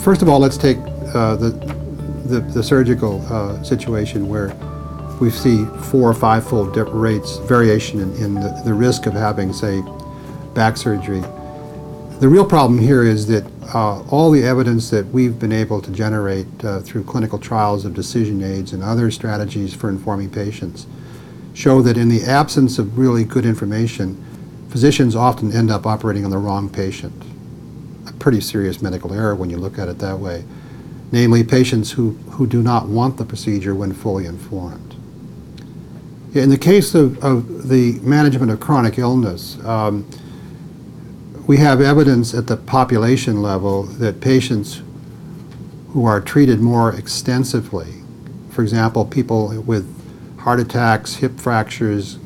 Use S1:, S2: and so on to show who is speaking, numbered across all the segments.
S1: first of all, let's take uh, the, the, the surgical uh, situation where we see four or five-fold di- rates, variation in, in the, the risk of having, say, back surgery. The real problem here is that uh, all the evidence that we've been able to generate uh, through clinical trials of decision aids and other strategies for informing patients show that in the absence of really good information, physicians often end up operating on the wrong patient. A pretty serious medical error when you look at it that way. Namely, patients who, who do not want the procedure when fully informed. In the case of, of the management of chronic illness, um, we have evidence at the population level that patients who are treated more extensively, for example, people with heart attacks, hip fractures,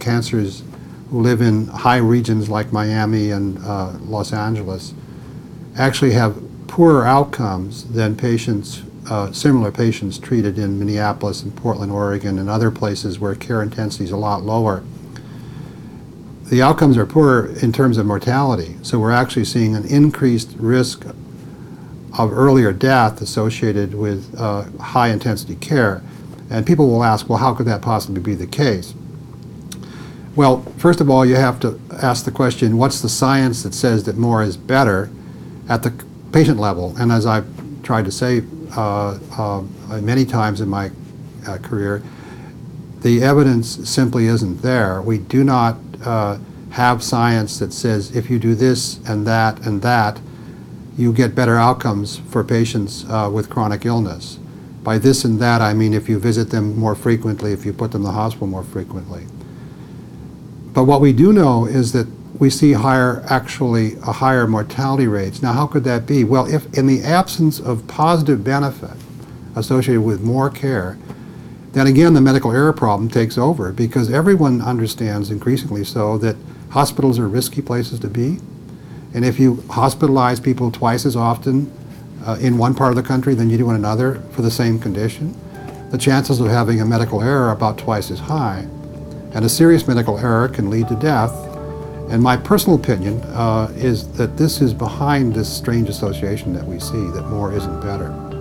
S1: cancers who live in high regions like Miami and uh, Los Angeles, actually have poorer outcomes than patients, uh, similar patients treated in Minneapolis and Portland, Oregon, and other places where care intensity is a lot lower the outcomes are poorer in terms of mortality. So we're actually seeing an increased risk of earlier death associated with uh, high intensity care. And people will ask, well, how could that possibly be the case? Well, first of all, you have to ask the question, what's the science that says that more is better at the patient level? And as I've tried to say uh, uh, many times in my uh, career, the evidence simply isn't there. We do not uh, have science that says if you do this and that and that, you get better outcomes for patients uh, with chronic illness. By this and that, I mean if you visit them more frequently, if you put them in the hospital more frequently. But what we do know is that we see higher, actually, a higher mortality rates. Now, how could that be? Well, if in the absence of positive benefit associated with more care, then again the medical error problem takes over because everyone understands increasingly so that hospitals are risky places to be. And if you hospitalize people twice as often uh, in one part of the country than you do in another for the same condition, the chances of having a medical error are about twice as high. And a serious medical error can lead to death. And my personal opinion uh, is that this is behind this strange association that we see, that more isn't better.